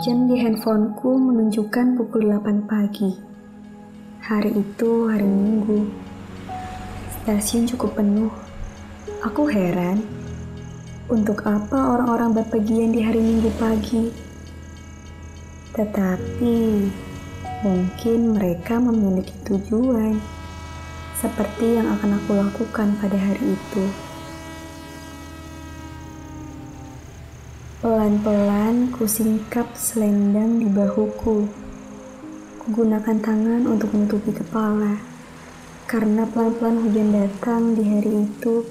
Jam di handphoneku menunjukkan pukul 8 pagi. Hari itu hari Minggu. Stasiun cukup penuh. Aku heran, untuk apa orang-orang berpergian di hari Minggu pagi? Tetapi mungkin mereka memiliki tujuan, seperti yang akan aku lakukan pada hari itu. Pelan-pelan kusingkap selendang di bahuku. Kugunakan tangan untuk menutupi kepala. Karena pelan-pelan hujan datang di hari itu.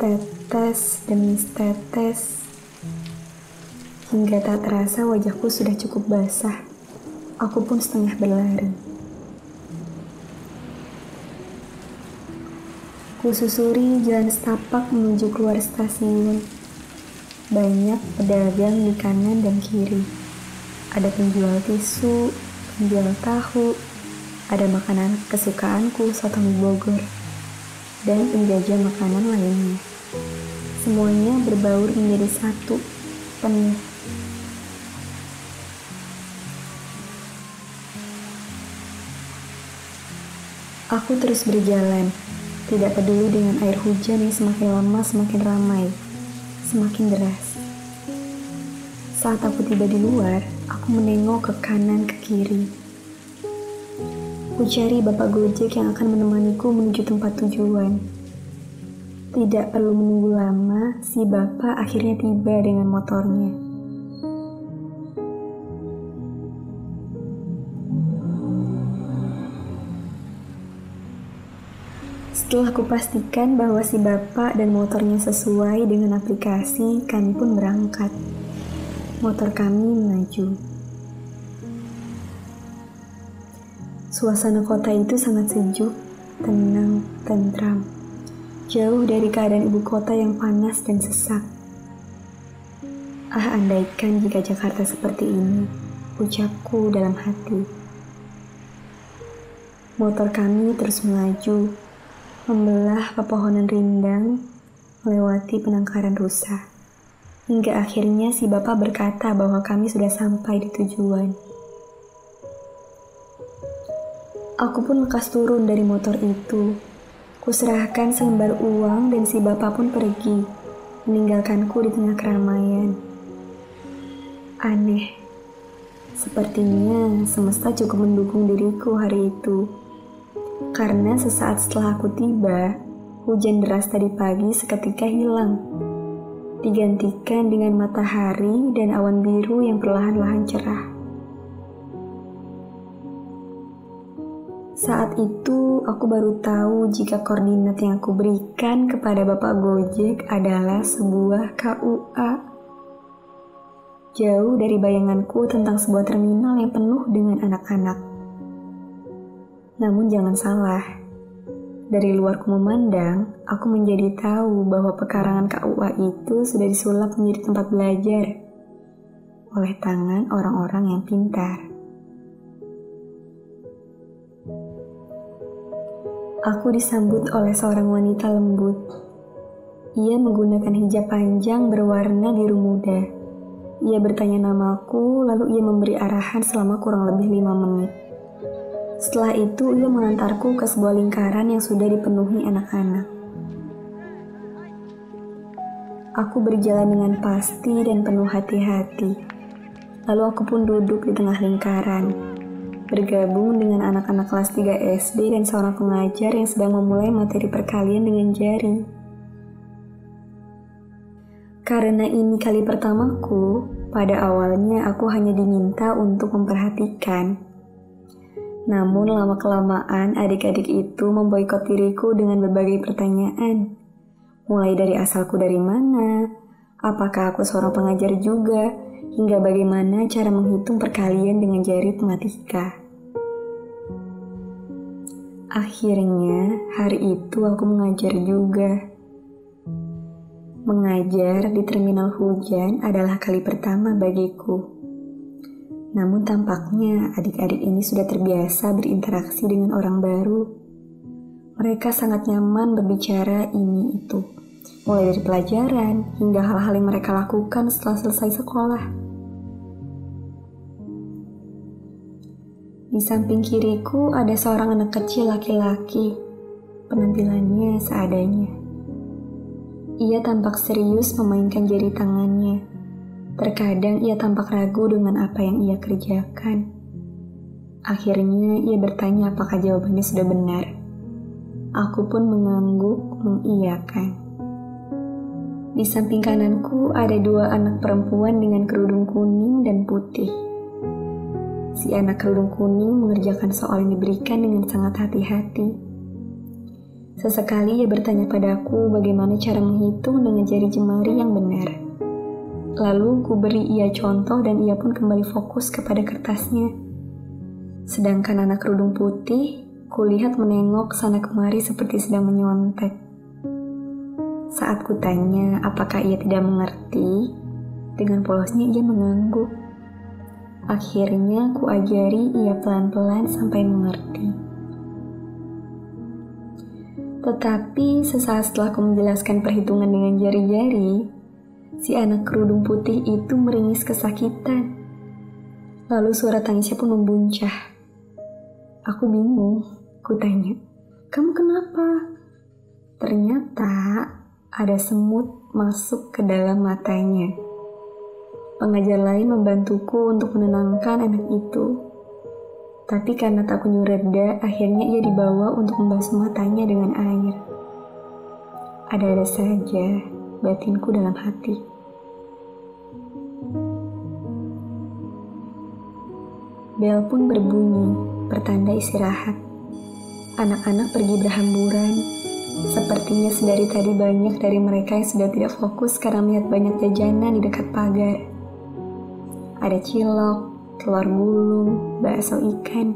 Tetes demi tetes. Hingga tak terasa wajahku sudah cukup basah. Aku pun setengah berlari. Kususuri jalan setapak menuju keluar stasiun. Banyak pedagang di kanan dan kiri. Ada penjual tisu, penjual tahu, ada makanan kesukaanku soto mie Bogor, dan penjajah makanan lainnya. Semuanya berbaur menjadi satu, penuh. Aku terus berjalan, tidak peduli dengan air hujan yang semakin lama semakin ramai semakin deras. Saat aku tiba di luar, aku menengok ke kanan ke kiri. Ku cari bapak Gojek yang akan menemaniku menuju tempat tujuan. Tidak perlu menunggu lama, si bapak akhirnya tiba dengan motornya. Setelah kupastikan bahwa si bapak dan motornya sesuai dengan aplikasi, kami pun berangkat. Motor kami maju. Suasana kota itu sangat sejuk, tenang, tentram. Jauh dari keadaan ibu kota yang panas dan sesak. Ah, andaikan jika Jakarta seperti ini, ucapku dalam hati. Motor kami terus melaju, membelah pepohonan rindang, melewati penangkaran rusa. Hingga akhirnya si bapak berkata bahwa kami sudah sampai di tujuan. Aku pun lekas turun dari motor itu. Kuserahkan selembar uang dan si bapak pun pergi, meninggalkanku di tengah keramaian. Aneh, sepertinya semesta cukup mendukung diriku hari itu. Karena sesaat setelah aku tiba, hujan deras tadi pagi seketika hilang. Digantikan dengan matahari dan awan biru yang perlahan-lahan cerah. Saat itu, aku baru tahu jika koordinat yang aku berikan kepada Bapak Gojek adalah sebuah KUA. Jauh dari bayanganku tentang sebuah terminal yang penuh dengan anak-anak. Namun jangan salah, dari luar ku memandang, aku menjadi tahu bahwa pekarangan KUA itu sudah disulap menjadi tempat belajar oleh tangan orang-orang yang pintar. Aku disambut oleh seorang wanita lembut. Ia menggunakan hijab panjang berwarna biru muda. Ia bertanya namaku, lalu ia memberi arahan selama kurang lebih lima menit. Setelah itu, ia mengantarku ke sebuah lingkaran yang sudah dipenuhi anak-anak. Aku berjalan dengan pasti dan penuh hati-hati. Lalu aku pun duduk di tengah lingkaran, bergabung dengan anak-anak kelas 3 SD dan seorang pengajar yang sedang memulai materi perkalian dengan jari. Karena ini kali pertamaku, pada awalnya aku hanya diminta untuk memperhatikan namun lama-kelamaan adik-adik itu memboikot diriku dengan berbagai pertanyaan. Mulai dari asalku dari mana, apakah aku seorang pengajar juga, hingga bagaimana cara menghitung perkalian dengan jari tematika. Akhirnya, hari itu aku mengajar juga. Mengajar di terminal hujan adalah kali pertama bagiku. Namun tampaknya adik-adik ini sudah terbiasa berinteraksi dengan orang baru. Mereka sangat nyaman berbicara ini itu, mulai dari pelajaran hingga hal-hal yang mereka lakukan setelah selesai sekolah. Di samping kiriku ada seorang anak kecil laki-laki, penampilannya seadanya. Ia tampak serius memainkan jari tangannya Terkadang ia tampak ragu dengan apa yang ia kerjakan. Akhirnya ia bertanya apakah jawabannya sudah benar. Aku pun mengangguk mengiyakan. Di samping kananku ada dua anak perempuan dengan kerudung kuning dan putih. Si anak kerudung kuning mengerjakan soal yang diberikan dengan sangat hati-hati. Sesekali ia bertanya padaku bagaimana cara menghitung dengan jari jemari yang benar. Lalu ku beri ia contoh dan ia pun kembali fokus kepada kertasnya. Sedangkan anak kerudung putih, kulihat menengok sana kemari seperti sedang menyontek. Saat kutanya apakah ia tidak mengerti, dengan polosnya ia mengangguk. Akhirnya ku ajari ia pelan-pelan sampai mengerti. Tetapi sesaat setelah ku menjelaskan perhitungan dengan jari-jari, si anak kerudung putih itu meringis kesakitan. Lalu suara tangisnya pun membuncah. Aku bingung, ku tanya, kamu kenapa? Ternyata ada semut masuk ke dalam matanya. Pengajar lain membantuku untuk menenangkan anak itu. Tapi karena tak kunjung reda, akhirnya ia dibawa untuk membasuh matanya dengan air. Ada-ada saja batinku dalam hati. Bel pun berbunyi, pertanda istirahat. Anak-anak pergi berhamburan. Sepertinya sedari tadi banyak dari mereka yang sudah tidak fokus karena melihat banyak jajanan di dekat pagar. Ada cilok, telur gulung, bakso ikan.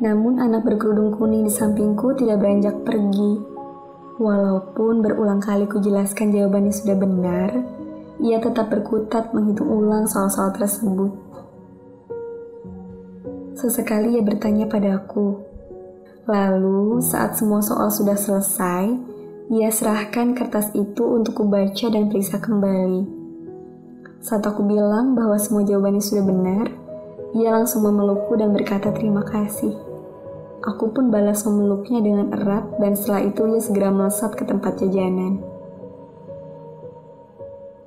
Namun anak berkerudung kuning di sampingku tidak beranjak pergi. Walaupun berulang kali kujelaskan jawabannya sudah benar, ia tetap berkutat menghitung ulang soal-soal tersebut. Sesekali ia bertanya padaku. Lalu saat semua soal sudah selesai, ia serahkan kertas itu untuk kubaca dan periksa kembali. Saat aku bilang bahwa semua jawabannya sudah benar, ia langsung memelukku dan berkata terima kasih. Aku pun balas memeluknya dengan erat dan setelah itu ia segera melesat ke tempat jajanan.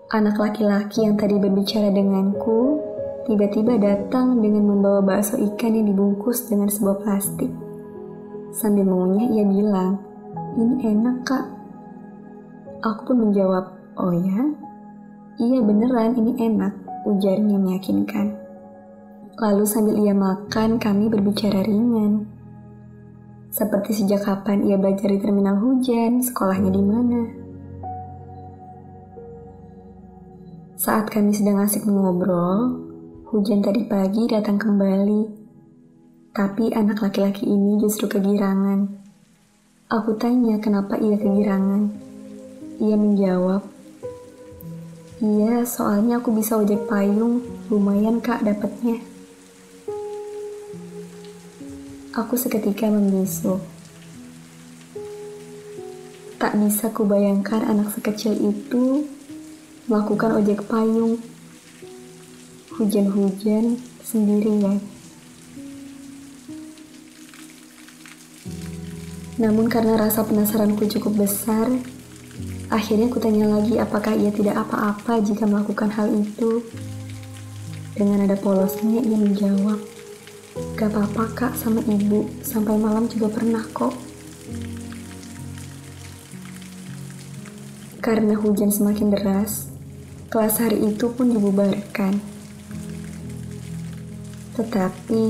Anak laki-laki yang tadi berbicara denganku tiba-tiba datang dengan membawa bakso ikan yang dibungkus dengan sebuah plastik. Sambil mengunyah ia bilang, ini enak kak. Aku pun menjawab, oh ya? Iya beneran ini enak, ujarnya meyakinkan. Lalu sambil ia makan, kami berbicara ringan. Seperti sejak kapan ia belajar di terminal hujan, sekolahnya di mana. Saat kami sedang asik mengobrol, hujan tadi pagi datang kembali. Tapi anak laki-laki ini justru kegirangan. Aku tanya kenapa ia kegirangan. Ia menjawab, Iya, soalnya aku bisa ojek payung. Lumayan kak dapatnya. Aku seketika membisu. Tak bisa kubayangkan anak sekecil itu melakukan ojek payung. Hujan-hujan sendirian. Namun karena rasa penasaranku cukup besar, Akhirnya kutanya lagi apakah ia tidak apa-apa jika melakukan hal itu. Dengan ada polosnya ia menjawab, Gak apa-apa kak sama ibu, sampai malam juga pernah kok. Karena hujan semakin deras, kelas hari itu pun dibubarkan. Tetapi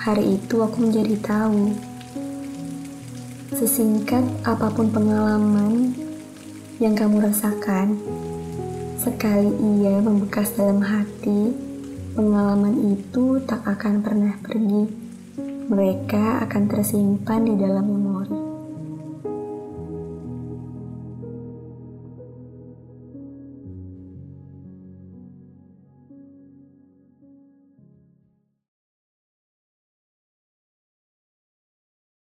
hari itu aku menjadi tahu, sesingkat apa pun pengalaman yang kamu rasakan. Sekali ia membekas dalam hati, pengalaman itu tak akan pernah pergi. Mereka akan tersimpan di dalam memori.